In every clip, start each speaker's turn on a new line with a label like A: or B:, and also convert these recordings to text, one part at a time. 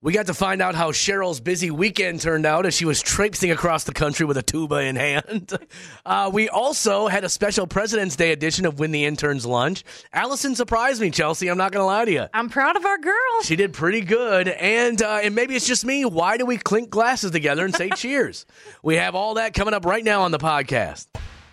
A: We got to find out how Cheryl's busy weekend turned out as she was traipsing across the country with a tuba in hand. Uh, we also had a special President's Day edition of Win the Intern's Lunch. Allison surprised me, Chelsea. I'm not going to lie to you.
B: I'm proud of our girl.
A: She did pretty good. And, uh, and maybe it's just me. Why do we clink glasses together and say cheers? We have all that coming up right now on the podcast.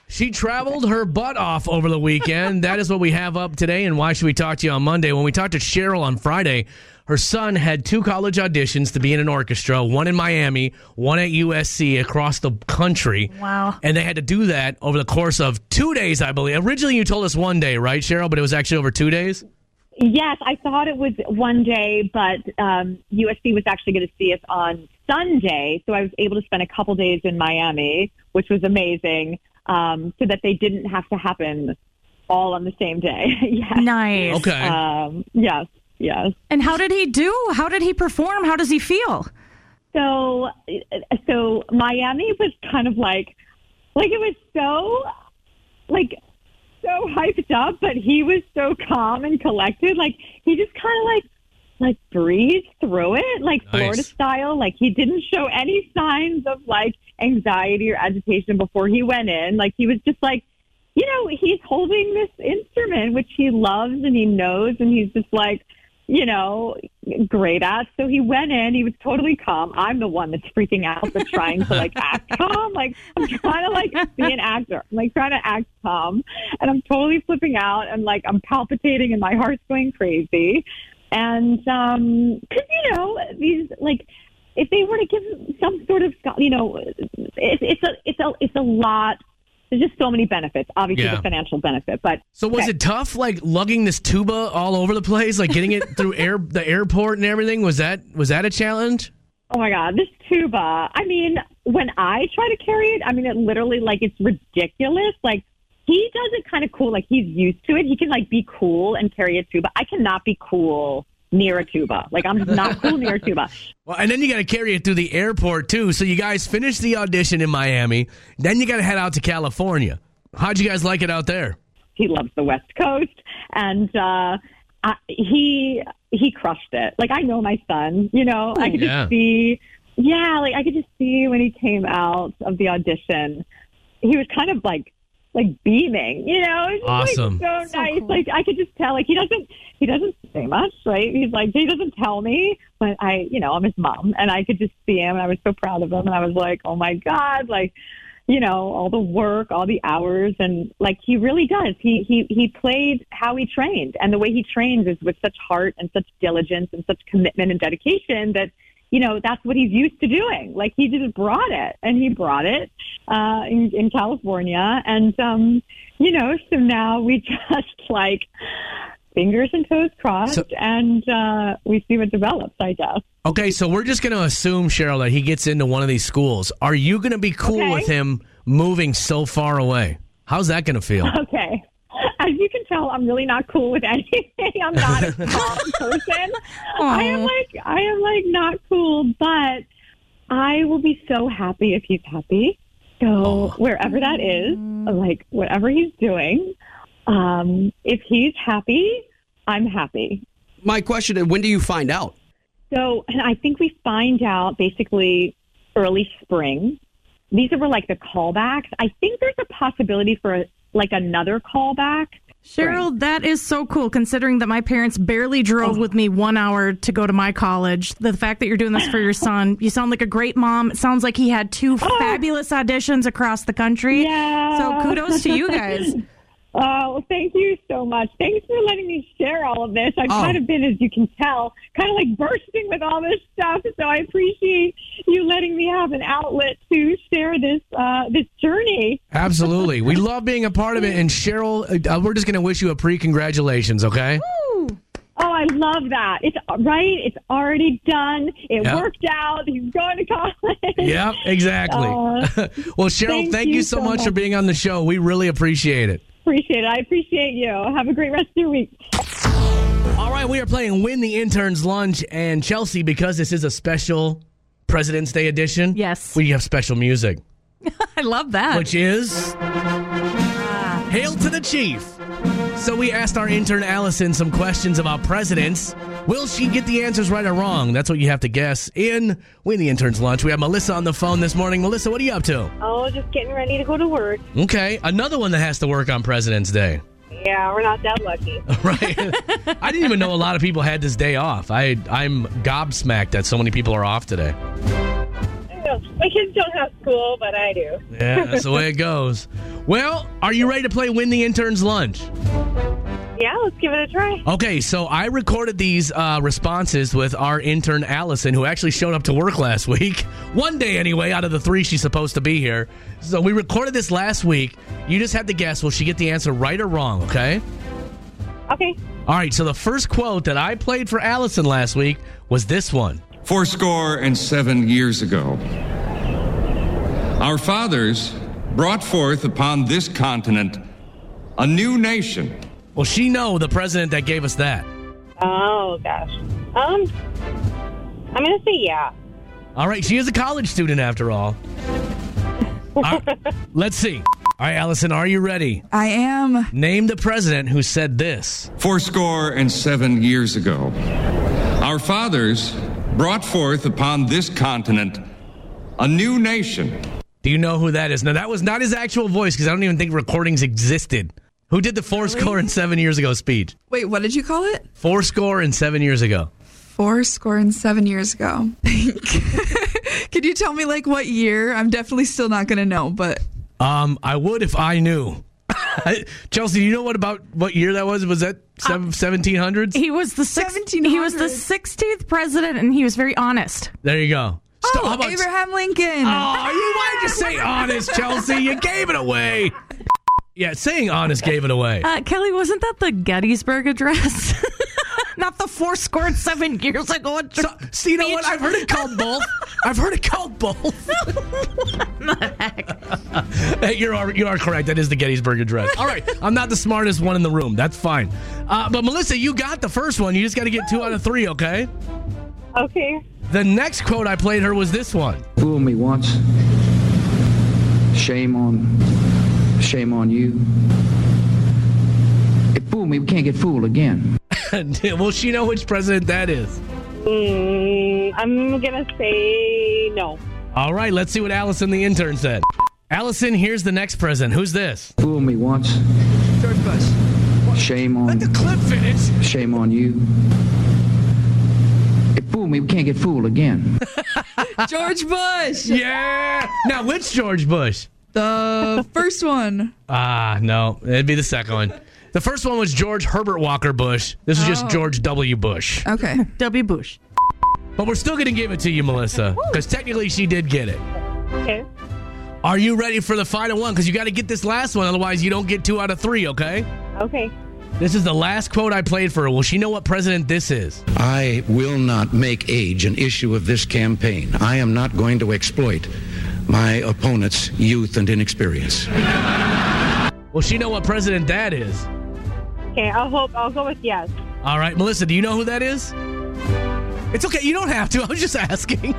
A: She traveled her butt off over the weekend. that is what we have up today. And why should we talk to you on Monday? When we talked to Cheryl on Friday, her son had two college auditions to be in an orchestra, one in Miami, one at USC across the country.
B: Wow.
A: And they had to do that over the course of two days, I believe. Originally, you told us one day, right, Cheryl? But it was actually over two days?
C: Yes, I thought it was one day, but um, USC was actually going to see us on Sunday, so I was able to spend a couple days in Miami, which was amazing, um, so that they didn't have to happen all on the same day. yes.
B: Nice.
A: Okay.
C: Um, yes, yes.
B: And how did he do? How did he perform? How does he feel?
C: So, so Miami was kind of like, like it was so, like, so hyped up, but he was so calm and collected. Like he just kind of like, like breezed through it, like
A: Nice.
C: Florida style. Like he didn't show any signs of like anxiety or agitation before he went in. Like he was just like, you know, he's holding this instrument which he loves and he knows, and he's just like, you know, great at. So he went in, he was totally calm. I'm the one that's freaking out, but trying to like act calm. Like I'm trying to like be an actor. I'm like trying to act calm and I'm totally flipping out and like I'm palpitating and my heart's going crazy. And, um, cause you know, these like, if they were to give some sort of, you know, it, it's a, it's a, it's a lot. There's just so many benefits. Obviously,
A: Yeah.
C: the financial benefit, but
A: So was
C: Okay.
A: it tough, like lugging this tuba all over the place, like getting it through air the airport and everything? Was that was that a challenge?
C: Oh my god, this tuba. I mean, when I try to carry it, I mean it literally like it's ridiculous. Like he does it kind of cool, like he's used to it. He can like be cool and carry a tuba. I cannot be cool near a tuba. Like I'm not cool near a tuba.
A: Well, and then you got to carry it through the airport too. So you guys finished the audition in Miami, then you got to head out to California. How'd you guys like it out there?
C: He loves the West Coast and uh I, he he crushed it. Like I know my son, you know. I could
A: Yeah.
C: just see yeah, like I could just see when he came out of the audition. He was kind of like like beaming, you know. It's just,
A: Awesome.
C: Like, so,
B: So
C: nice.
B: cool.
C: Like I could just tell. Like he doesn't he doesn't say much, right? He's like he doesn't tell me, but I, you know, I'm his mom, and I could just see him, and I was so proud of him, and I was like, oh my god, like. You know, all the work, all the hours, and like he really does. He he he played how he trained, and the way he trains is with such heart and such diligence and such commitment and dedication that you know, that's what he's used to doing. Like he just brought it and he brought it, uh, in, in California. And, um, you know, so now we just like fingers and toes crossed
A: So-
C: and, uh, we see what develops, I guess.
A: Okay, so we're just going to assume Cheryl that he gets into one of these schools. Are you going to be cool
C: Okay.
A: with him moving so far away? How's that going to feel?
C: Okay. You can tell, I'm really not cool with anything. I'm not a calm person. I am like, I am like not cool, but I will be so happy if he's happy. So wherever that is, like whatever he's doing, um, if he's happy, I'm happy.
D: My question is, when do you find out?
C: So, and I think we find out basically early spring. These were like the callbacks. I think there's a possibility for like another callback.
B: Cheryl, that is so cool considering that my parents barely drove oh. with me one hour to go to my college. The fact that you're doing this for your son, you sound like a great mom. It sounds like he had two oh. fabulous auditions across the country.
C: Yeah.
B: So kudos to you guys.
C: Oh, well, thank you so much. Thanks for letting me share all of this. I've
D: Oh.
C: kind of been, as you can tell, kind of like bursting with all this stuff. So I appreciate you letting me have an outlet to share this uh, this journey.
A: Absolutely. We love being a part of it. And Cheryl, uh, we're just going to wish you a pre congratulations, okay?
C: Oh, I love that. It's right. It's already done. It
A: Yeah.
C: worked out. He's going to college.
A: Yep, exactly.
C: Aw.
A: well, Cheryl,
C: Thank
A: thank you
C: you
A: so
C: so
A: much for being on the show. We really appreciate it.
C: Appreciate it. I appreciate you. Have a great rest of your week.
A: All right, we are playing Win the Intern's Lunch. And Chelsea, because this is a special President's Day edition,
B: Yes.
A: we have special music,
B: I love that.
A: which is ah. Hail to the Chief. So we asked our intern Allison some questions about presidents. Will she get the answers right or wrong? That's what you have to guess. In Win the Intern's Lunch, we have Melissa on the phone this morning. Melissa, what are you up to?
E: Oh, just getting ready to go to work.
A: Okay, another one that has to work on President's Day.
E: Yeah, we're not that lucky.
A: Right. I didn't even know a lot of people had this day off. I I'm gobsmacked that so many people are off today.
E: My kids don't have school, but I do.
A: Yeah, that's the way it goes. Well, are you ready to play Win the Intern's Lunch?
E: Yeah, let's give it a try.
A: Okay, so I recorded these uh, responses with our intern Allison, who actually showed up to work last week. One day, anyway, out of the three she's supposed to be here. So we recorded this last week. You just have to guess will she get the answer right or wrong, okay?
E: Okay.
A: All right, so the first quote that I played for Allison last week was this one.
F: Fourscore and seven years ago, our fathers brought forth upon this continent a new nation.
A: Well, she know the president that gave us that?
E: Oh gosh. Um, I'm gonna say yeah.
A: All right, she is a college student after all. All right, let's see. All right, Allison, are you ready?
G: I am.
A: Name the president who said this.
F: Fourscore and seven years ago, our fathers brought forth upon this continent a new nation.
A: Do you know who that is? Now, that was not his actual voice because I don't even think recordings existed. Who did the four score and seven years ago speech?
G: Wait, what did you call it?
A: Four score and seven years ago.
G: Four score and seven years ago. Could you tell me like what year? I'm definitely still not gonna know, but
A: Um, I would if I knew. Chelsea, do you know what about what year that was? Was that seventeen hundreds?
B: He was the six, he was the 16th president, and he was very honest.
A: There you go. St-
G: oh,
A: how about-
G: Abraham Lincoln.
A: Oh, you why'd you say honest, Chelsea? You gave it away. Yeah, saying honest gave it away.
B: Uh, Kelly, wasn't that the Gettysburg Address? Not the four score and seven years ago. address.
A: So, see, you know what? I've heard it called both. I've heard it called both. Hey, you are you are correct. That is the Gettysburg Address. All right, I'm not the smartest one in the room. That's fine. Uh, but Melissa, you got the first one. You just got to get two out of three. Okay.
E: Okay.
A: The next quote I played her was this one.
H: Fool me once. Shame on, shame on you. If fool me, we can't get fooled again.
A: Will she know which president that is?
E: Mm, I'm gonna say no.
A: All right, let's see what Allison, the intern, said. Allison, here's the next president. Who's this?
H: Fool me once.
A: George Bush.
H: Shame on,
A: Let the clip finish.
H: shame on you. If fool me, we can't get fooled again.
G: George Bush.
A: Yeah. Now, which George Bush?
G: The first one.
A: Ah, no, it'd be the second one. The first one was George Herbert Walker Bush. This is just
G: Oh.
A: George W. Bush.
G: Okay.
B: W. Bush.
A: But we're still going to give it to you, Melissa, because technically she did get it.
E: Okay.
A: Are you ready for the final one? Because you got to get this last one, otherwise you don't get two out of three. Okay.
E: Okay.
A: This is the last quote I played for her. Will she know what president this is?
H: I will not make age an issue of this campaign. I am not going to exploit my opponent's youth and inexperience.
A: Will she know what president that is?
E: Okay. I'll hope. I'll go with yes.
A: All right, Melissa, do you know who that is? It's okay. You don't have to. I was just asking.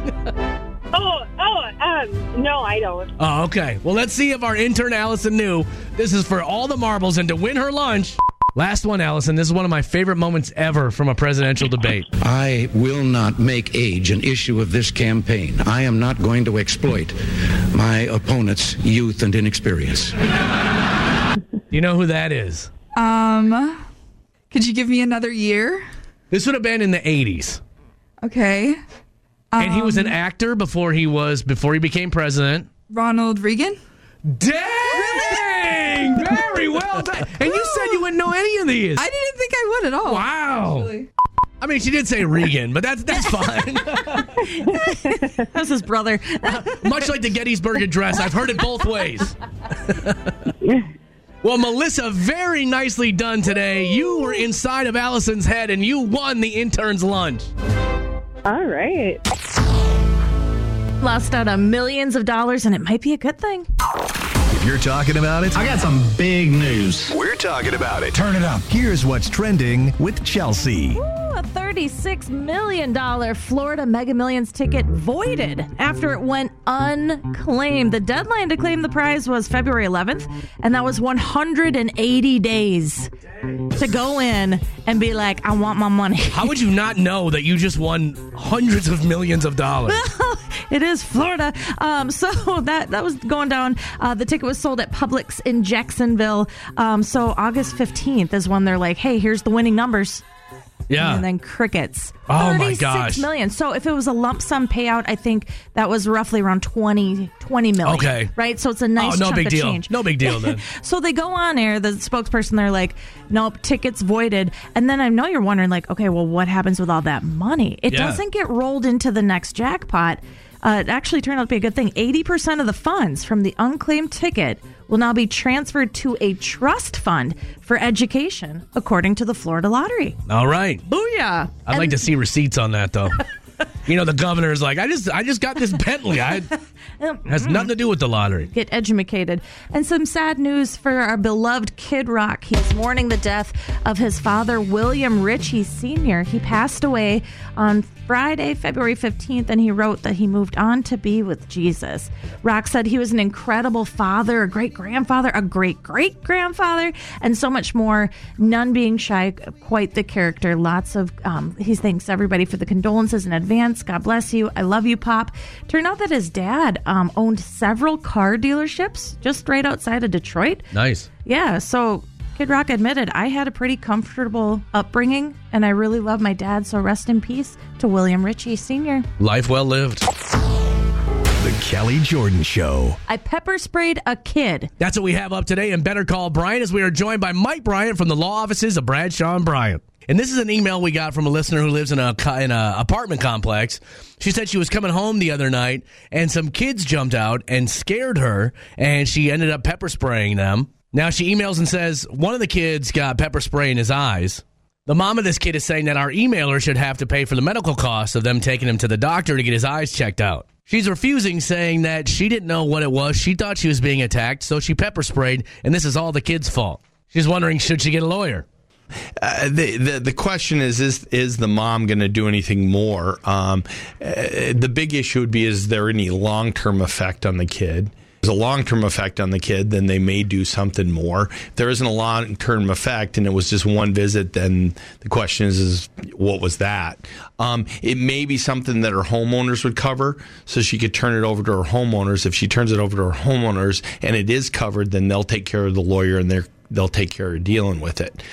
E: Oh. Oh. Um. No, I don't.
A: oh, okay. Well, let's see if our intern Allison knew. This is for all the marbles and to win her lunch. Last one, Allison. This is one of my favorite moments ever from a presidential debate.
H: I will not make age an issue of this campaign. I am not going to exploit my opponent's youth and inexperience.
A: You know who that is?
G: Um, could you give me another year?
A: This would have been in the 80s.
G: Okay.
A: And he was an actor before he was before he became president.
G: Ronald Reagan.
A: Dang! Very well done. And you said you wouldn't know any of these.
G: I didn't think I would at all.
A: Wow.
G: actually.
A: I mean, she did say Regan, but that's that's fine.
B: That's his brother.
A: Much like the Gettysburg Address, I've heard it both ways. well, Melissa, very nicely done today. You were inside of Allison's head and you won the intern's lunch.
E: All right.
B: Lost out on millions of dollars, and it might be a good thing.
I: If you're talking about it,
J: I got some big news.
I: we're talking about it.
J: Turn it up.
I: Here's what's trending with Chelsea.
B: Ooh, a $36 million Florida Mega Millions ticket voided after it went unclaimed. The deadline to claim the prize was February 11th, and that was 180 days to go in and be like, I want my money.
A: How would you not know that you just won hundreds of millions of dollars?
B: it is Florida. Um, so that that was going down. Uh, the ticket was sold at Publix in Jacksonville. Um, so August 15th is when they're like, hey, here's the winning numbers.
A: Yeah.
B: And then crickets.
A: Oh, my gosh.
B: million. So if it was a lump sum payout, I think that was roughly around 20, 20 million.
A: Okay.
B: Right? So it's a nice
A: oh, no
B: chunk
A: big
B: of
A: deal.
B: change.
A: No big deal then.
B: So they go on air, the spokesperson, they're like, nope, tickets voided. And then I know you're wondering, like, okay, well, what happens with all that money? It
A: Yeah.
B: doesn't get rolled into the next jackpot. Uh, it actually turned out to be a good thing. 80% of the funds from the unclaimed ticket will now be transferred to a trust fund for education, according to the Florida Lottery.
A: All right.
B: Booyah.
A: I'd like to see receipts on that though. you know, the governor is like, I just, I just got this Bentley. I it has nothing to do with the lottery.
B: get educated. And some sad news for our beloved Kid Rock. He's mourning the death of his father, William Ritchie Sr. He passed away on Friday, February 15th, and he wrote that he moved on to be with Jesus. Rock said he was an incredible father, a great grandfather, a great great grandfather, and so much more. None being shy, quite the character. Lots of, um, he thanks everybody for the condolences in advance. God bless you. I love you, Pop. Turned out that his dad um, owned several car dealerships just right outside of Detroit.
A: Nice.
B: Yeah, so Kid Rock admitted I had a pretty comfortable upbringing and I really love my dad, so rest in peace to William Ritchie Sr.
A: Life well lived.
I: The Kelly Jordan Show.
B: I pepper sprayed a kid.
A: That's what we have up today in Better Call Brian as we are joined by Mike Bryant from the law offices of Bradshaw and Bryant. And this is an email we got from a listener who lives in a in an apartment complex. She said she was coming home the other night and some kids jumped out and scared her and she ended up pepper spraying them. Now she emails and says one of the kids got pepper spray in his eyes. The mom of this kid is saying that our emailer should have to pay for the medical costs of them taking him to the doctor to get his eyes checked out. She's refusing, saying that she didn't know what it was. She thought she was being attacked, so she pepper sprayed, and this is all the kid's fault. She's wondering should she get a lawyer?
J: Uh, the, the the question is is is the mom going to do anything more? Um, uh, the big issue would be is there any long term effect on the kid? There's a long term effect on the kid, then they may do something more. If there isn't a long term effect, and it was just one visit, then the question is, is what was that? Um, it may be something that her homeowners would cover, so she could turn it over to her homeowners. If she turns it over to her homeowners and it is covered, then they'll take care of the lawyer and they'll take care of dealing with it.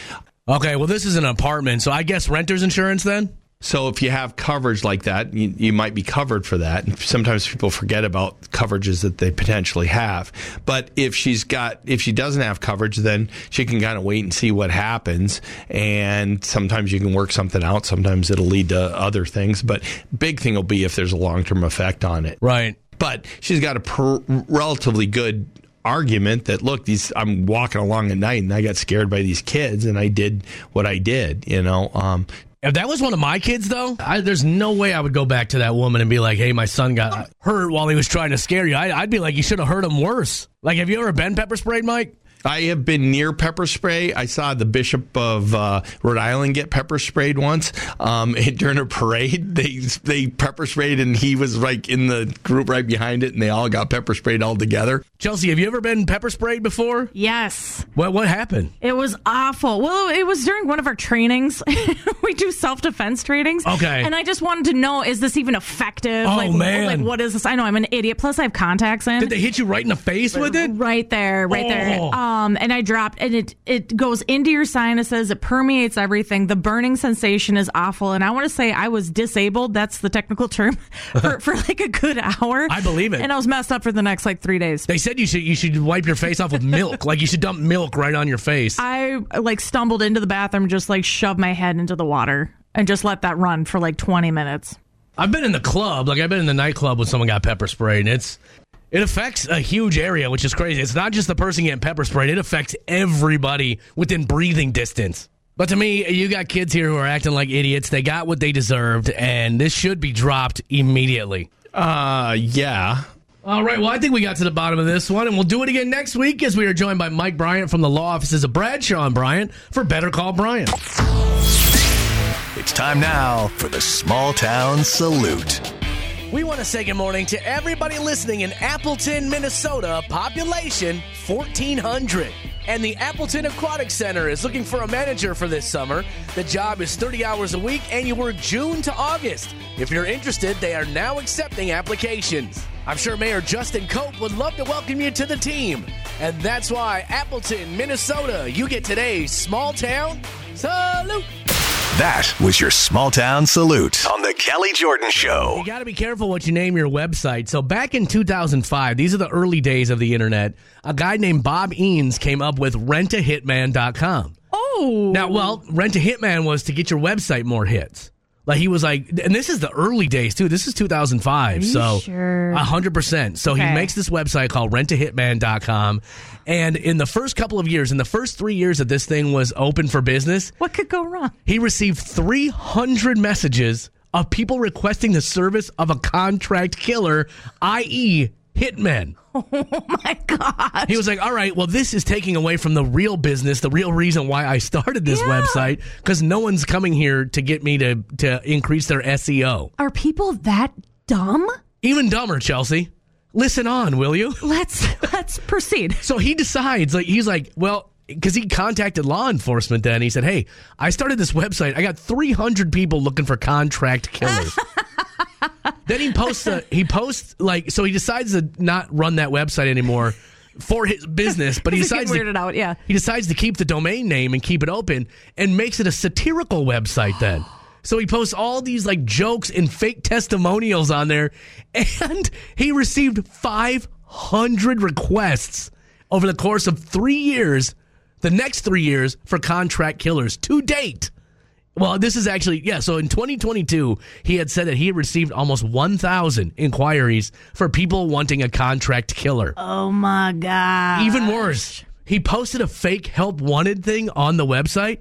A: Okay, well, this is an apartment, so I guess renter's insurance then?
J: So if you have coverage like that, you, you might be covered for that. And sometimes people forget about coverages that they potentially have. But if she's got, if she doesn't have coverage, then she can kind of wait and see what happens. And sometimes you can work something out. Sometimes it'll lead to other things. But big thing will be if there's a long term effect on it.
A: Right.
J: But she's got a per- relatively good argument that look these i'm walking along at night and i got scared by these kids and i did what i did you know um
A: If that was one of my kids, though, I, there's no way I would go back to that woman and be like, "Hey, my son got hurt while he was trying to scare you." I, I'd be like, "You should have hurt him worse." Like, have you ever been pepper sprayed, Mike?
J: I have been near pepper spray. I saw the Bishop of uh, Rhode Island get pepper sprayed once um, during a parade. They they pepper sprayed, and he was like in the group right behind it, and they all got pepper sprayed all together.
A: Chelsea, have you ever been pepper sprayed before?
B: Yes.
A: What what happened?
B: It was awful. Well, it was during one of our trainings. we do self defense trainings.
A: Okay.
B: And I just wanted to know is this even effective?
A: Oh,
B: like,
A: man.
B: Like, what is this? I know I'm an idiot. Plus, I have contacts in.
A: Did they hit you right in the face with it?
B: Right there, right there.
A: Oh.
B: Um, and I dropped, and it it goes into your sinuses. It permeates everything. The burning sensation is awful. And I want to say I was disabled. That's the technical term for, for like a good hour.
A: I believe it.
B: And I was messed up for the next like three days.
A: They said you should you should wipe your face off with milk. like you should dump milk right on your face.
B: I like stumbled into the bathroom, just like shoved my head into the water, and just let that run for like 20 minutes.
A: I've been in the club, like I've been in the nightclub when someone got pepper sprayed, and it's it affects a huge area, which is crazy. It's not just the person getting pepper sprayed; it affects everybody within breathing distance. But to me, you got kids here who are acting like idiots. They got what they deserved, and this should be dropped immediately.
J: Uh, yeah.
A: All right. Well, I think we got to the bottom of this one, and we'll do it again next week as we are joined by Mike Bryant from the law offices of Bradshaw and Bryant for Better Call Bryant.
I: It's time now for the Small Town Salute.
A: We want to say good morning to everybody listening in Appleton, Minnesota, population 1,400. And the Appleton Aquatic Center is looking for a manager for this summer. The job is 30 hours a week and you work June to August. If you're interested, they are now accepting applications. I'm sure Mayor Justin Cope would love to welcome you to the team. And that's why Appleton, Minnesota, you get today's small town salute.
I: That was your Small Town Salute on the Kelly Jordan Show.
A: You got to be careful what you name your website. So back in 2005, these are the early days of the internet. A guy named Bob Innes came up with rentahitman.com.
B: Oh.
A: Now, well, Rent a Hitman was to get your website more hits. Like he was like, and this is the early days too. This is 2005.
B: Are you
A: so
B: sure?
A: a hundred percent. So
B: Okay.
A: he makes this website called rentahitman.com. And in the first couple of years, in the first three years that this thing was open for business,
B: What could go wrong?
A: he received 300 messages of people requesting the service of a contract killer, i.e., hitmen.
B: Oh my God.
A: He was like, all right, well, this is taking away from the real business, the real reason why I started this
B: Yeah.
A: website, because no one's coming here to get me to, to increase their SEO.
B: Are people that dumb?
A: Even dumber, Chelsea. Listen on, will you?
B: Let's let's proceed.
A: So he decides, like, he's like, well, because he contacted law enforcement then. He said, hey, I started this website. I got 300 people looking for contract killers. then he posts, a, he posts, like, so he decides to not run that website anymore for his business, but he
B: Does it get
A: decides to,
B: out, yeah.
A: he decides to keep the domain name and keep it open and makes it a satirical website then. So he posts all these like jokes and fake testimonials on there and he received 500 requests over the course of 3 years, the next 3 years for contract killers to date. Well, this is actually, yeah. So in 2022, he had said that he had received almost 1,000 inquiries for people wanting a contract killer.
B: Oh my God.
A: Even worse, he posted a fake help wanted thing on the website,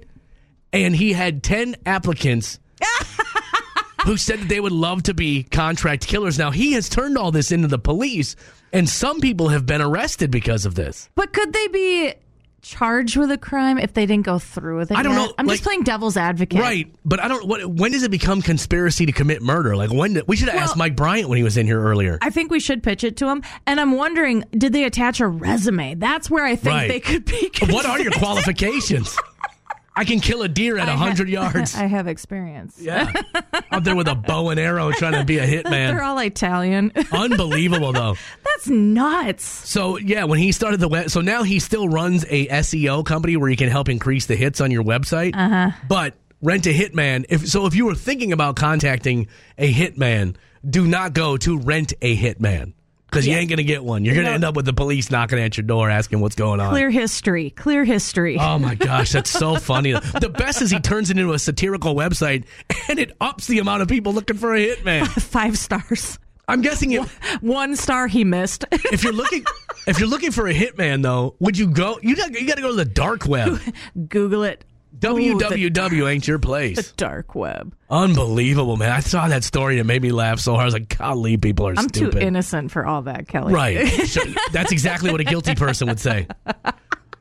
A: and he had 10 applicants who said that they would love to be contract killers. Now, he has turned all this into the police, and some people have been arrested because of this.
B: But could they be charged with a crime if they didn't go through with it?
A: I don't
B: yet?
A: know,
B: I'm
A: like-
B: just playing devil's advocate.
A: Right, but I don't. What, when does it become conspiracy to commit murder? Like when? Did, we should have asked Mike Bryant when he was in here earlier.
B: I think we should pitch it to him. And I'm wondering, did they attach a resume? That's where I think
A: Right.
B: they could be.
A: what are your qualifications? I can kill a deer at
B: I ha-
A: hundred yards.
B: I have experience.
A: Yeah, out there with a bow and arrow trying to be a hitman.
B: They're all Italian.
A: Unbelievable though.
B: That's nuts.
A: So yeah, when he started the web, so now he still runs a SEO company where he can help increase the hits on your website.
B: Uh huh.
A: But rent a hitman. If so, if you were thinking about contacting a hitman, do not go to rent a hitman because you ain't gonna get one. You're gonna
B: No.
A: end up with the police knocking at your door asking what's going on.
B: Clear history. Clear history.
A: Oh my gosh, that's so funny. The best is he turns it into a satirical website and it ups the amount of people looking for a hitman.
B: Five stars.
A: I'm guessing it,
B: One star he missed.
A: if you're looking if you're looking for a hitman though, would you go you got you got to go to the dark web.
B: Google it. Ooh, the-
A: www ain't your place.
B: The dark web.
A: Unbelievable, man. I saw that story and it made me laugh so hard. I was like, golly, people are
B: I'm
A: stupid.
B: too innocent for all that, Kelly.
A: Right. That's exactly what a guilty person would say.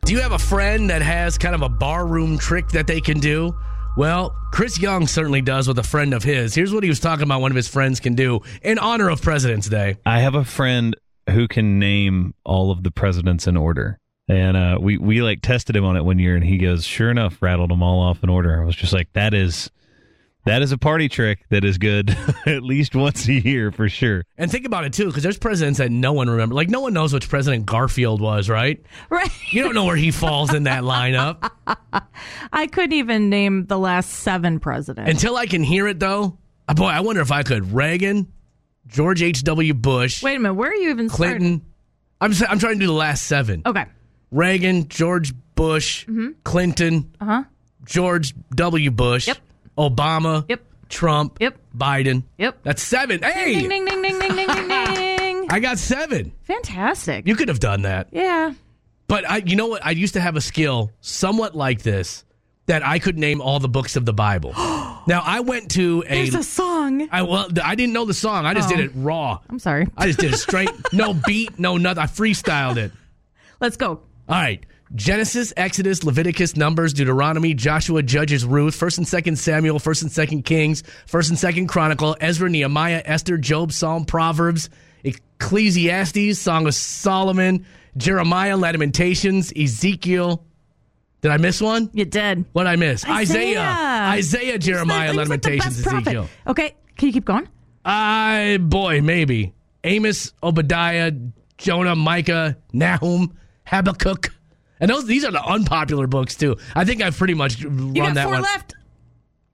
A: Do you have a friend that has kind of a barroom trick that they can do? Well, Chris Young certainly does with a friend of his. Here's what he was talking about one of his friends can do in honor of President's Day.
K: I have a friend who can name all of the presidents in order. And uh, we, we like tested him on it one year and he goes, sure enough, rattled them all off in order. I was just like, that is that is a party trick that is good at least once a year for sure.
A: And think about it too, because there's presidents that no one remembers. Like no one knows which President Garfield was, right?
B: Right.
A: You don't know where he falls in that lineup
B: I couldn't even name the last seven presidents.
A: until I can hear it. Though, Uh, boy, I wonder if I could. Reagan, George H. W. Bush,
B: Wait a minute. Where are you even starting?
A: Clinton. I'm I'm trying to do the last seven.
B: Okay.
A: Reagan, George Bush, Clinton,
B: Uh huh.
A: George W. Bush,
B: Yep.
A: Obama,
B: Yep.
A: Trump,
B: Yep.
A: Biden.
B: Yep.
A: That's seven. Hey,
B: Ding, ding, ding, ding, ding, ding, ding, ding.
A: I got seven.
B: Fantastic.
A: You could have done that.
B: yeah.
A: But I, you know what? I used to have a skill somewhat like this that I could name all the books of the Bible. now I went to a.
B: There's a song.
A: I well, I didn't know the song. I just
B: Oh.
A: did it raw.
B: I'm sorry.
A: I just did it straight, no beat, no nothing. I freestyled it.
B: Let's go.
A: All right. Genesis, Exodus, Leviticus, Numbers, Deuteronomy, Joshua, Judges, Ruth, 1st and 2nd Samuel, 1st and 2nd Kings, 1st and 2nd Chronicle, Ezra, Nehemiah, Esther, Job, Psalm, Proverbs, Ecclesiastes, Song of Solomon, Jeremiah, Lamentations, Ezekiel. Did I miss one?
B: You did.
A: What did I miss?
B: Isaiah.
A: Isaiah, Jeremiah,
B: like
A: Lamentations,
B: prophet.
A: Ezekiel.
B: Okay, can you keep going?
A: I boy, maybe Amos, Obadiah, Jonah, Micah, Nahum, Habakkuk, and those these are the unpopular books too. I think I've pretty much run
B: You got
A: that
B: four
A: one.
B: left.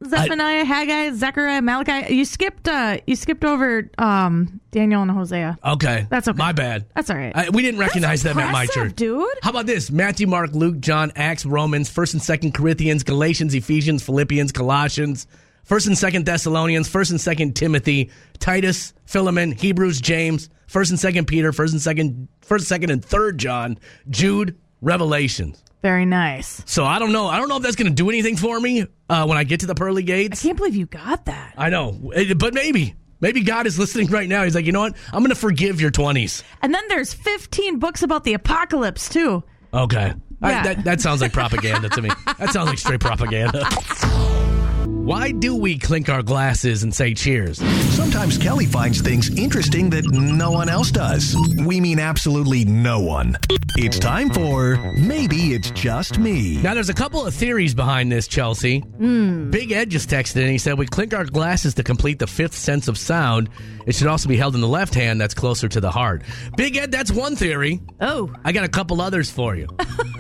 B: Zephaniah, Haggai, Zechariah, Malachi. You skipped. Uh, you skipped over um, Daniel and Hosea.
A: Okay,
B: That's okay.
A: My bad.
B: That's all right.
A: I, we didn't recognize
B: That's
A: them at my church,
B: dude.
A: How about this? Matthew, Mark, Luke, John, Acts, Romans, First and Second Corinthians, Galatians, Ephesians, Philippians, Colossians, First and Second Thessalonians, First and Second Timothy, Titus, Philemon, Hebrews, James, First and Second Peter, First and Second, First, Second, and Third John, Jude, Revelations.
B: Very nice.
A: So I don't know. I don't know if that's going to do anything for me uh, when I get to the pearly gates.
B: I can't believe you got that.
A: I know, Eh, but maybe. Maybe God is listening right now. He's like, you know what? I'm going to forgive your 20s.
B: And then there's 15 books about the apocalypse too.
A: Okay. I-
B: Yeah.
A: that, that sounds like propaganda to me. That sounds like straight propaganda. Why do we clink our glasses and say cheers?
I: Sometimes Kelly finds things interesting that no one else does. We mean absolutely no one. It's time for Maybe It's Just Me.
A: Now, there's a couple of theories behind this, Chelsea. Hmm. Big Ed just texted and He said, We clink our glasses to complete the fifth sense of sound. It should also be held in the left hand that's closer to the heart. Big Ed, that's one theory.
B: Oh.
A: I got a couple others for you.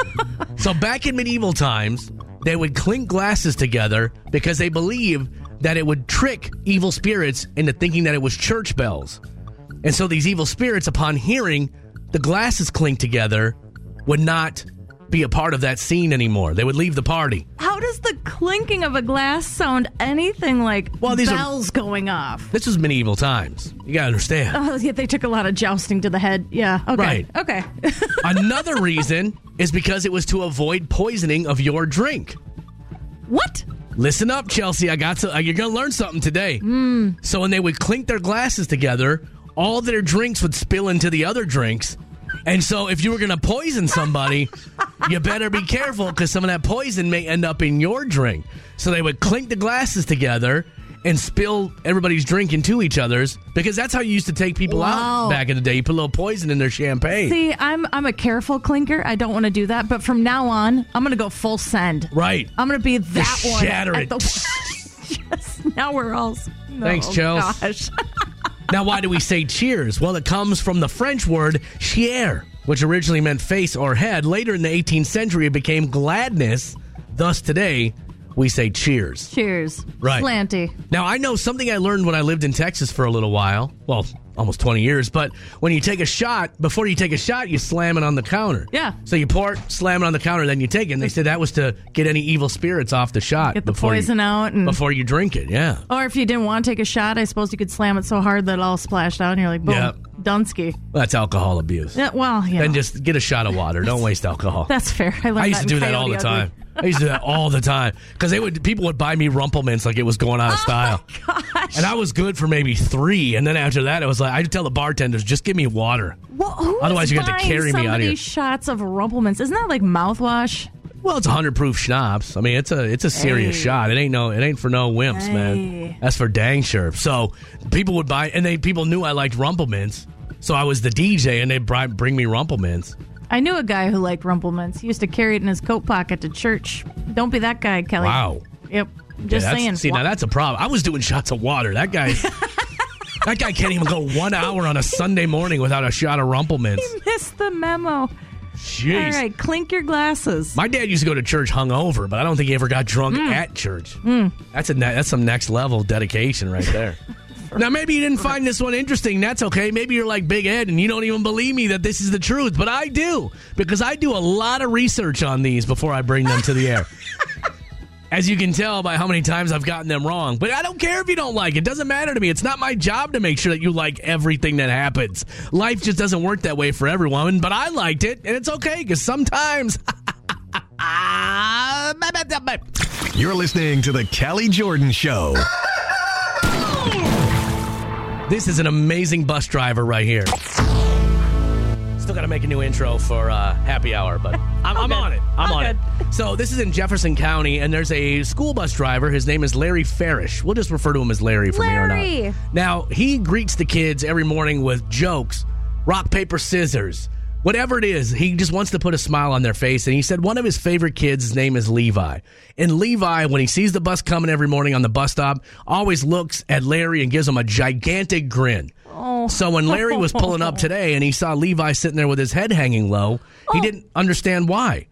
A: so, back in medieval times, they would clink glasses together because they believed that it would trick evil spirits into thinking that it was church bells. And so, these evil spirits, upon hearing the glasses clink together, would not be a part of that scene anymore. They would leave the party.
B: How does the clinking of a glass sound anything like
A: Well, these are-
B: bells going off?
A: This was medieval times. You got to understand.
B: Oh, yeah, they took a lot of jousting to the head. Yeah. Okay.
A: Right.
B: Okay.
A: Another reason is because it was to avoid poisoning of your drink.
B: what?
A: Listen up, Chelsea. I got to. uh, You're to learn something today. So when they would clink their glasses together, all their drinks would spill into the other drinks. And so if you were going to poison somebody, you better be careful because some of that poison may end up in your drink. So they would clink the glasses together and spill everybody's drink into each other's because that's how you used to take people
B: Wow.
A: out back in the day. You put a little poison in their champagne.
B: See, I'm I'm a careful clinker. I don't want to do that, but from now on, I'm going to go full send.
A: Right.
B: I'm going to be that one.
A: shatter
B: at
A: it.
B: the- yes. Now we're all. No,
A: Thanks, Chels.
B: Gosh.
A: Now, why do we say cheers? Well, it comes from the French word chier, which originally meant face or head. Later in the 18th century, it became gladness. Thus, today, we say cheers.
B: Cheers.
A: Right.
B: Sláinte.
A: Now, I know something I learned when I lived in Texas for a little while. Well, almost 20 years. But when you take a shot, before you take a shot, you slam it on the counter.
B: Yeah.
A: So you pour it, slam it on the counter, then you take it. And they said that was to get any evil spirits off the shot.
B: Get the
A: before you-
B: poison out and-
A: Before you drink it, yeah.
B: Or if you didn't want to take a shot, I suppose you could slam it so hard that it all splashed out, and you're like, boom. Dunsky.
A: That's alcohol abuse.
B: Yeah, well, yeah.
A: Then just get a shot of water. Don't waste alcohol.
B: That's fair. I, learned
A: I used to do that all the
B: Coyote
A: time. I used to do that all the time because they would people would buy me Rumplemans like it was going
B: Oh
A: out of oh style, and I was good for maybe three, and then after that it was like I'd tell the bartenders just give me water.
B: Well, who's
A: Otherwise, you got to carry me out of here.
B: shots of Rumplemans. Isn't that like mouthwash?
A: Well, it's a hundred proof schnapps. I mean, it's a it's a serious
B: Hey.
A: shot. It ain't no it ain't for no wimps,
B: Hey.
A: man. That's for dang sure. So people would buy, and they people knew I liked Rumplemans, so I was the DJ, and they would bring me Rumplemans.
B: I knew a guy who liked Rumplemans. He used to carry it in his coat pocket to church. Don't be that guy, Kelly.
A: Wow.
B: Yep. Just
A: that's-
B: saying.
A: See, now that's a problem. I was doing shots of water. That guy, that guy can't even go one hour on a Sunday morning without a shot of Rumplemans.
B: Missed the memo.
A: Jeez.
B: All right, clink your glasses.
A: My dad used to go to church hungover, but I don't think he ever got drunk
B: Mm.
A: at church. That's a ne- that's some next level dedication right there. now maybe you didn't find this one interesting. That's okay. Maybe you're like Big Ed and you don't even believe me that this is the truth, but I do because I do a lot of research on these before I bring them to the air. As you can tell by how many times I've gotten them wrong. But I don't care if you don't like it. It doesn't matter to me. It's not my job to make sure that you like everything that happens. Life just doesn't work that way for everyone. But I liked it, and it's okay because sometimes.
I: You're listening to The Kelly Jordan Show.
A: This is an amazing bus driver right here. Still got to make a new intro for uh, happy hour, but I'm, I'm on it. I'm on it. So this is in Jefferson County, and there's a school bus driver. His name is Larry Farish. We'll just refer to him as Larry from here on
B: Larry.
A: out. Now he greets the kids every morning with jokes, rock paper scissors, whatever it is. He just wants to put a smile on their face. And he said one of his favorite kids' his name is Levi. And Levi, when he sees the bus coming every morning on the bus stop, always looks at Larry and gives him a gigantic grin. Oh. So when Larry was pulling up today and he saw Levi sitting there with his head hanging low, he oh. didn't understand why.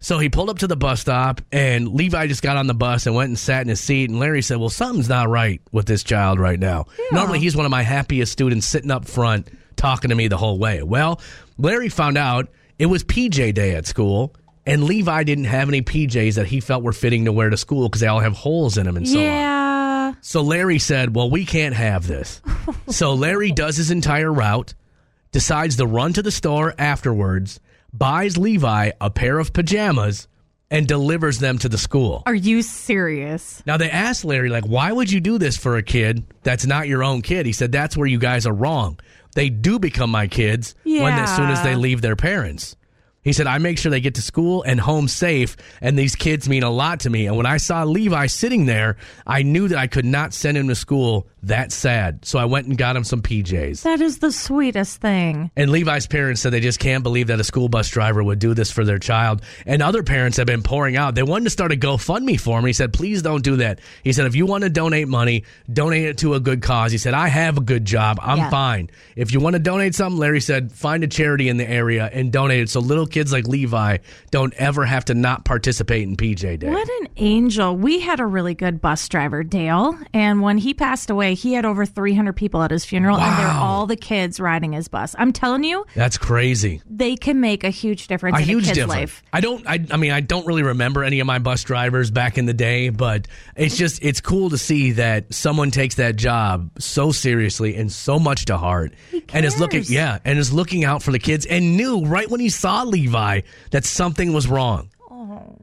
A: So he pulled up to the bus stop and Levi just got on the bus and went and sat in his seat. And Larry said, Well, something's not right with this child right now. Normally, he's one of my happiest students sitting up front talking to me the whole way. Well, Larry found out it was PJ day at school. And Levi didn't have any PJs that he felt were fitting to wear to school because they all have holes in them and so on.
B: Yeah.
A: So Larry said, Well, we can't have this. so Larry does his entire route, decides to run to the store afterwards, buys Levi a pair of pajamas, and delivers them to the school.
B: Are you serious?
A: Now they asked Larry, like, why would you do this for a kid that's not your own kid? He said, That's where you guys are wrong. They do become my kids when as soon as they leave their parents. He said, I make sure they get to school and home safe, and these kids mean a lot to me. And when I saw Levi sitting there, I knew that I could not send him to school that sad. So I went and got him some PJs.
B: That is the sweetest thing.
A: And Levi's parents said they just can't believe that a school bus driver would do this for their child. And other parents have been pouring out. They wanted to start a GoFundMe for him. He said, please don't do that. He said, if you want to donate money, donate it to a good cause. He said, I have a good job. I'm
B: Yeah.
A: fine. If you want to donate something, Larry said, find a charity in the area and donate it so little kids like Levi don't ever have to not participate in PJ Day.
B: What an angel. We had a really good bus driver, Dale. And when he passed away, he had over 300 people at his funeral, and they're all the kids riding his bus. I'm telling you,
A: That's crazy.
B: they can make a huge difference
A: a
B: in
A: huge
B: a kid's
A: difference.
B: life.
A: I don't. I, I mean, I don't really remember any of my bus drivers back in the day, but it's just it's cool to see that someone takes that job so seriously and so much to heart, and is looking, yeah, and is looking out for the kids, and knew right when he saw Levi that something was wrong.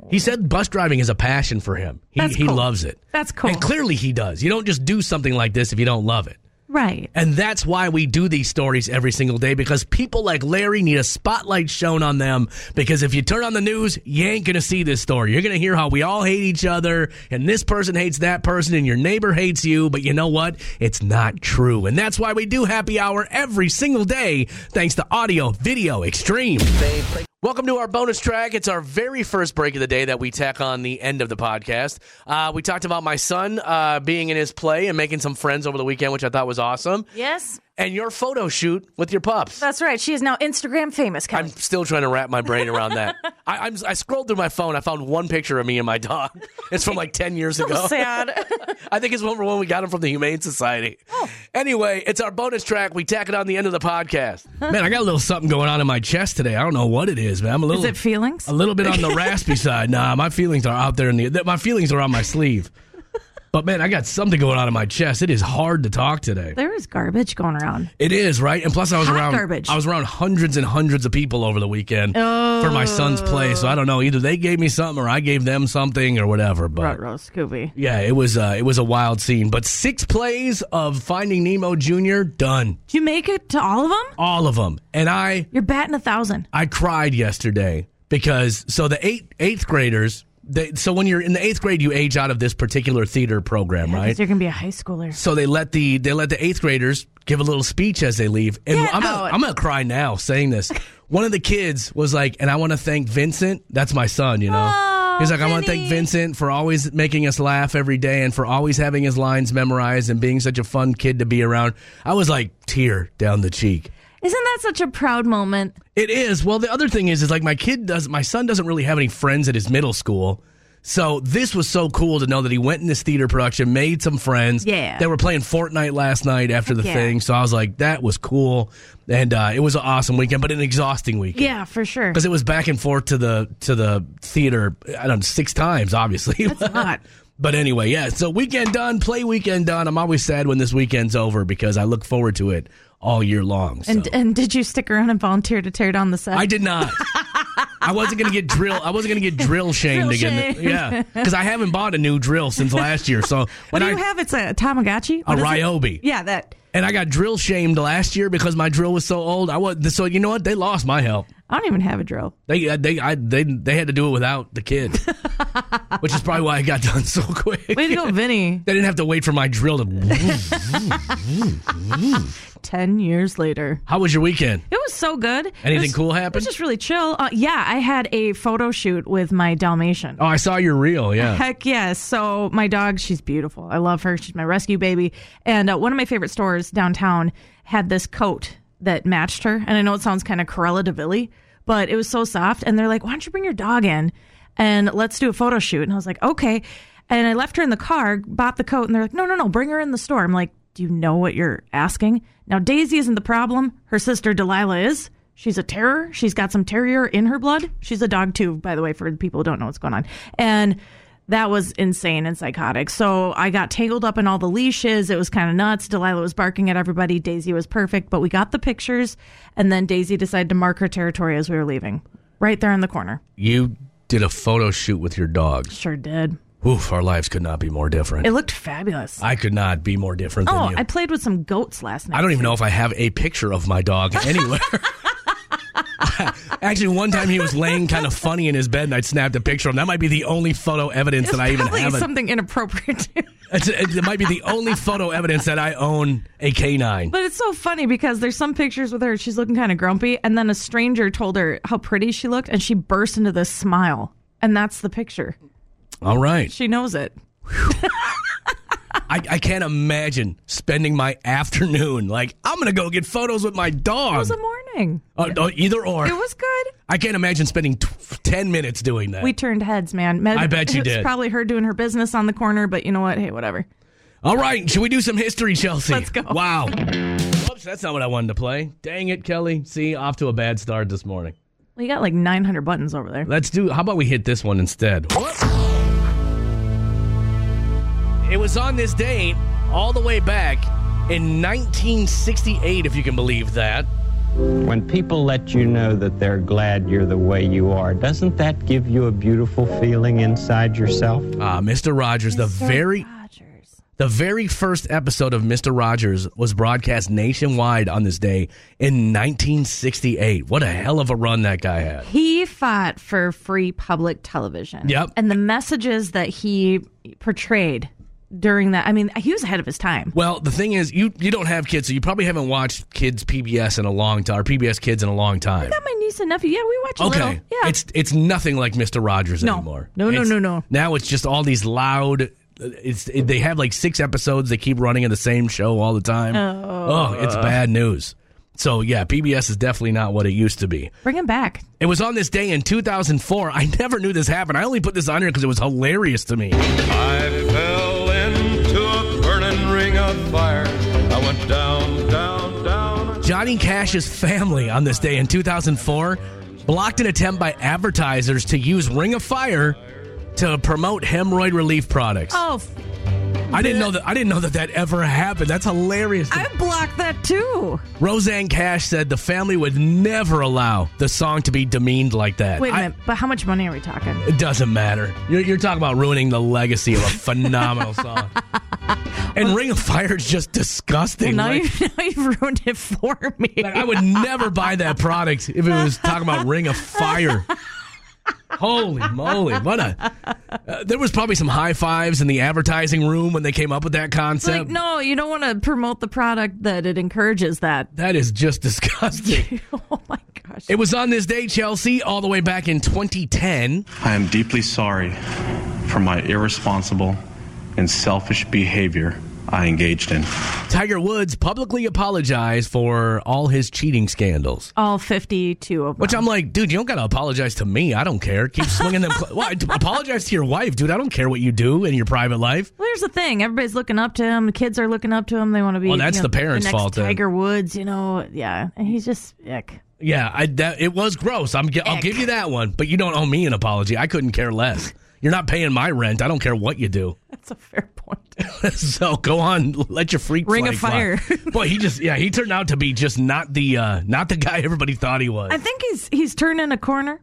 A: He said bus driving is a passion for him. He,
B: That's
A: he loves it.
B: That's cool.
A: And clearly he does. You don't just do something like this if you don't love it.
B: Right.
A: And that's why we do these stories every single day because people like Larry need a spotlight shown on them. Because if you turn on the news, you ain't going to see this story. You're going to hear how we all hate each other and this person hates that person and your neighbor hates you. But you know what? It's not true. And that's why we do happy hour every single day thanks to Audio Video Extreme. Welcome to our bonus track. It's our very first break of the day that we tack on the end of the podcast. Uh, we talked about my son uh, being in his play and making some friends over the weekend, which I thought was awesome.
B: Yes,
A: And your photo shoot with your pups.
B: that's right. She is now Instagram famous. Kelly.
A: I'm still trying to wrap my brain around that. I, I'm, I scrolled through my phone. I found one picture of me and my dog. It's from like 10 years ago.
B: sad.
A: I think it's one from when we got him from the Humane Society.
B: Oh.
A: Anyway, it's our bonus track. We tack it on the end of the podcast. Man, I got a little something going on in my chest today. I don't know what it is, man. I'm a little
B: Is it feelings?
A: a little bit on the raspy side. Nah, my feelings are out there in the my feelings are on my sleeve. But man, I got something going on in my chest. It is hard to talk today.
B: There is garbage going around.
A: It is right, and plus I was
B: Hot
A: around.
B: garbage.
A: I was around hundreds and hundreds of people over the weekend for my son's play. So I don't know. Either they gave me something, or I gave them something, or whatever. But
B: Ruh-roh, Scooby.
A: yeah, it was uh, it was a wild scene. But six plays of Finding Nemo Jr. done,
B: Did you make it to all of them?
A: all of them, and I
B: You're batting a thousand.
A: I cried yesterday because so the eight eighth graders. They, so when you're in the eighth grade, you age out of this particular theater program, right?
B: Because you're gonna be a high schooler.
A: So they let the they let the eighth graders give a little speech as they leave, and
B: Get
A: I'm gonna,
B: out.
A: I'm gonna cry now saying this. One of the kids was like, and I want to thank Vincent. That's my son, you know.
B: Oh,
A: He's like, I want to thank Vincent for always making us laugh every day and for always having his lines memorized and being such a fun kid to be around. I was like, tear down the cheek.
B: Isn't that such a proud moment?
A: It is. Well, the other thing is, is like my kid does. My son doesn't really have any friends at his middle school. So this was so cool to know that he went in this theater production, made some friends.
B: Yeah.
A: They were playing Fortnite last night after the
B: yeah.
A: thing. So I was like, that was cool. And uh, it was an awesome weekend, but an exhausting weekend.
B: Yeah, for sure.
A: Because it was back and forth to the to the theater, I don't know, six times, obviously.
B: That's not.
A: But anyway, yeah. So weekend done, play weekend done. I'm always sad when this weekend's over because I look forward to it all year long. So.
B: And and did you stick around and volunteer to tear down the set?
A: I did not. I wasn't gonna get drill. I wasn't gonna get drill shamed
B: Drill
A: again.
B: shamed.
A: Yeah, because I haven't bought a new drill since last year. So
B: What do you
A: I,
B: have? It's a Tamagotchi.
A: a
B: What it?
A: Ryobi,
B: Yeah, that.
A: and I got drill shamed last year because my drill was so old. I was so you know what? They lost my help.
B: I don't even have a drill.
A: They uh, they I, they they had to do it without the kid, which is probably why it got done so quick.
B: Way to go, Vinny.
A: They didn't have to wait for my drill to.
B: Ten years later.
A: How was your weekend?
B: It was so good.
A: Anything
B: was-
A: cool
B: It
A: happen?
B: was just really chill. Uh, yeah, I had a photo shoot with my Dalmatian.
A: Oh, I saw your reel. Yeah.
B: Heck yes. So my dog, she's beautiful. I love her. She's my rescue baby. And uh, one of my favorite stores downtown had this coat that matched her. And I know it sounds kind of Cruella de Vil, but it was so soft. And they're like, why don't you bring your dog in and let's do a photo shoot? And I was like, okay. And I left her in the car, bought the coat, and they're like, no, no, no, bring her in the store. I'm like, do you know what you're asking? Now, Daisy isn't the problem. Her sister Delilah is. She's a terror. She's got some terrier in her blood. She's a dog too, by the way, for the people who don't know what's going on. And that was insane and psychotic. So I got tangled up in all the leashes. It was kind of nuts. Delilah was barking at everybody. Daisy was perfect, but we got the pictures. And then Daisy decided to mark her territory as we were leaving, right there in the corner.
A: You did a photo shoot with your dogs.
B: Sure did.
A: Oof, our lives could not be more different.
B: It looked fabulous.
A: I could not be more different than
B: Oh. I played with some goats last night.
A: I don't even know if I have a picture of my dog anywhere. Actually, one time he was laying kind of funny in his bed, and I snapped a picture of him. That might be the only photo evidence that I even have.
B: something inappropriate.
A: It's, it might be the only photo evidence that I own a canine.
B: But it's so funny because there's some pictures with her. She's looking kind of grumpy, and then a stranger told her how pretty she looked, and she burst into this smile, and that's the picture.
A: All right.
B: She knows it.
A: I, I can't imagine spending my afternoon like I'm gonna go get photos with my dog.
B: It was a morning.
A: Uh, uh, either or.
B: It was good.
A: I can't imagine spending t- ten minutes doing that.
B: We turned heads, man. Med-
A: I bet you
B: it was
A: did.
B: Probably her doing her business on the corner, but you know what? Hey, whatever.
A: All right, should we do some history, Chelsea?
B: Let's go.
A: Wow. Whoops, that's not what I wanted to play. Dang it, Kelly. See, off to a bad start this morning.
B: We got like 900 buttons over there.
A: Let's do. How about we hit this one instead? It was on this date all the way back in 1968, if you can believe that.
L: When people let you know that they're glad you're the way you are, doesn't that give you a beautiful feeling inside yourself?
A: Ah, Mr. Rogers, the very the very first episode of Mr. Rogers was broadcast nationwide on this day in 1968. What a hell of a run that guy had.
B: He fought for free public television.
A: Yep.
B: And the messages that he portrayed during that, I mean, he was ahead of his time.
A: Well, the thing is, you you don't have kids, so you probably haven't watched kids PBS in a long time, or PBS Kids in a long time.
B: I got my niece and nephew. Yeah, we watch a
A: Okay,
B: little. Yeah.
A: it's it's nothing like Mr. Rogers
B: No.
A: anymore.
B: No, no,
A: It's-
B: no, no.
A: Now it's just all these loud. It's it, they have like six episodes. They keep running in the same show all the time.
B: Oh.
A: oh it's bad news. So yeah, PBS is definitely not what it used to be.
B: Bring him back.
A: It was on this day in 2004. I never knew this happened. I only put this on here because it was hilarious to me.
M: I down, down, down.
A: Johnny Cash's family on this day in 2004 blocked an attempt by advertisers to use Ring of Fire to promote hemorrhoid relief products.
B: Oh, f-
A: I didn't know that. I didn't know that that ever happened. That's hilarious.
B: I blocked that too.
A: Rosanne Cash said the family would never allow the song to be demeaned like that.
B: Wait a
A: I-
B: minute, but how much money are we talking?
A: it doesn't matter. You're, you're talking about ruining the legacy of a phenomenal song. And Ring of Fire is just disgusting.
B: Well, now,
A: Like-
B: you, now you've ruined it for me.
A: Like, I would never buy that product if it was talking about Ring of Fire. Holy moly! What a uh, there was probably some high fives in the advertising room when they came up with that concept.
B: like, no, you don't want to promote the product that it encourages that.
A: That is just disgusting.
B: oh my gosh!
A: It was on this day, Chelsea, all the way back in 2010.
N: I am deeply sorry for my irresponsible and selfish behavior I engaged in.
A: Tiger Woods publicly apologized for all his cheating scandals.
B: All 52 of them.
A: Which I'm like, dude, you don't got to apologize to me. I don't care. Keep swinging them. Cl- well, apologize to your wife, dude. I don't care what you do in your private life.
B: Well, here's the thing. Everybody's looking up to him. The kids are looking up to him. They want to be.
A: Well, that's
B: you know,
A: the parents'
B: next
A: fault then.
B: Tiger Woods, you know, yeah, and he's just ick.
A: Yeah, I, that, it was gross. I'm, gi- I'll give you that one, but you don't owe me an apology. I couldn't care less. You're not paying my rent. I don't care what you do.
B: That's a fair point.
A: so go on, let your freak
B: Ring of fire.
A: Boy, he just yeah, he turned out to be just not the uh not the guy everybody thought he was.
B: I think he's he's turning a corner.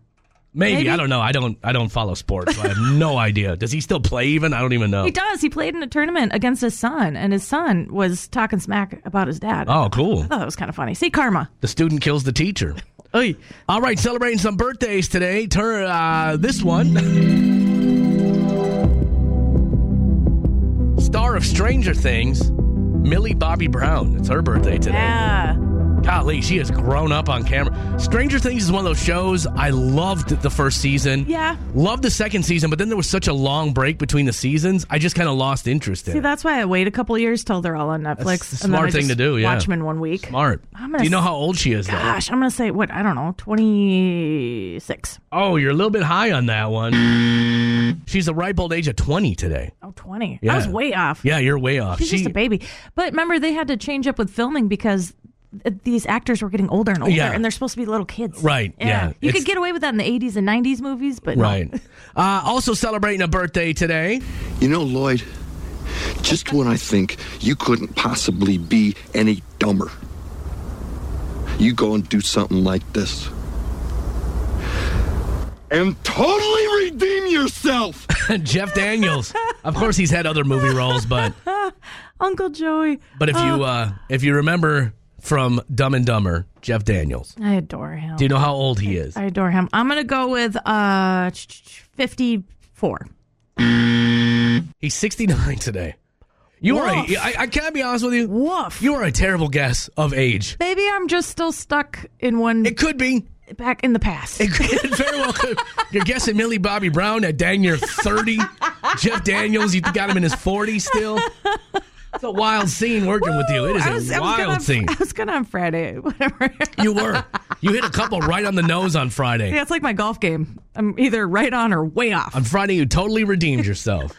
A: maybe,
B: maybe.
A: I don't know. I don't I don't follow sports. So I have no idea. Does he still play even? I don't even know.
B: He does. He played in a tournament against his son, and his son was talking smack about his dad.
A: Oh, cool.
B: I thought that was kind of funny. See, karma.
A: The student kills the teacher.
B: Oy.
A: All right, celebrating some birthdays today. Turn uh, this one. Star of Stranger Things, Millie Bobby Brown. It's her birthday today.
B: Yeah.
A: Golly, she has grown up on camera. Stranger Things is one of those shows I loved the first season.
B: Yeah.
A: Loved the second season, but then there was such a long break between the seasons. I just kind of lost interest in
B: See,
A: it.
B: that's why I wait a couple years till they're all on Netflix.
A: That's a smart thing to do, yeah.
B: Watch them in one week.
A: Smart.
B: I'm gonna
A: Do you know how old she is, though?
B: Gosh, I'm gonna say what? I don't know, twenty six.
A: Oh, you're a little bit high on that one. She's the ripe old age of 20 today.
B: Oh, 20.
A: Yeah.
B: I was way off.
A: Yeah, you're way off.
B: She's
A: She-
B: just a baby. But remember, they had to change up with filming because these actors were getting older and older,
A: Yeah.
B: and they're supposed to be little kids.
A: Right, yeah.
B: You
A: It's-
B: could get away with that in the 80s and 90s movies, but no.
A: Right. Uh, also celebrating a birthday today.
O: You know, Lloyd, just when I think you couldn't possibly be any dumber, you go and do something like this. And totally redeem yourself.
A: Jeff Daniels. Of course, he's had other movie roles, but
B: Uncle Joey.
A: but if you
B: Oh,
A: uh, if you remember from Dumb and Dumber, Jeff Daniels.
B: I adore him.
A: Do you know how old he is?
B: I adore him. I'm gonna go with uh 54.
A: He's 69 today. You are a,
B: Woof.
A: I, I can't be honest with you.
B: Woof.
A: You are a terrible guess of age.
B: Maybe I'm just still stuck in one.
A: It could be.
B: back in the past.
A: It, it very well could. You're guessing Millie Bobby Brown at dang near 30. Jeff Daniels, you got him in his 40s still. It's a wild scene working with you. It is a
B: was, I was
A: wild
B: gonna,
A: scene.
B: I was gonna on Friday. Eh, whatever.
A: You were. You hit a couple right on the nose on Friday.
B: Yeah, it's like my golf game. I'm either right on or way off.
A: On Friday, you totally redeemed yourself.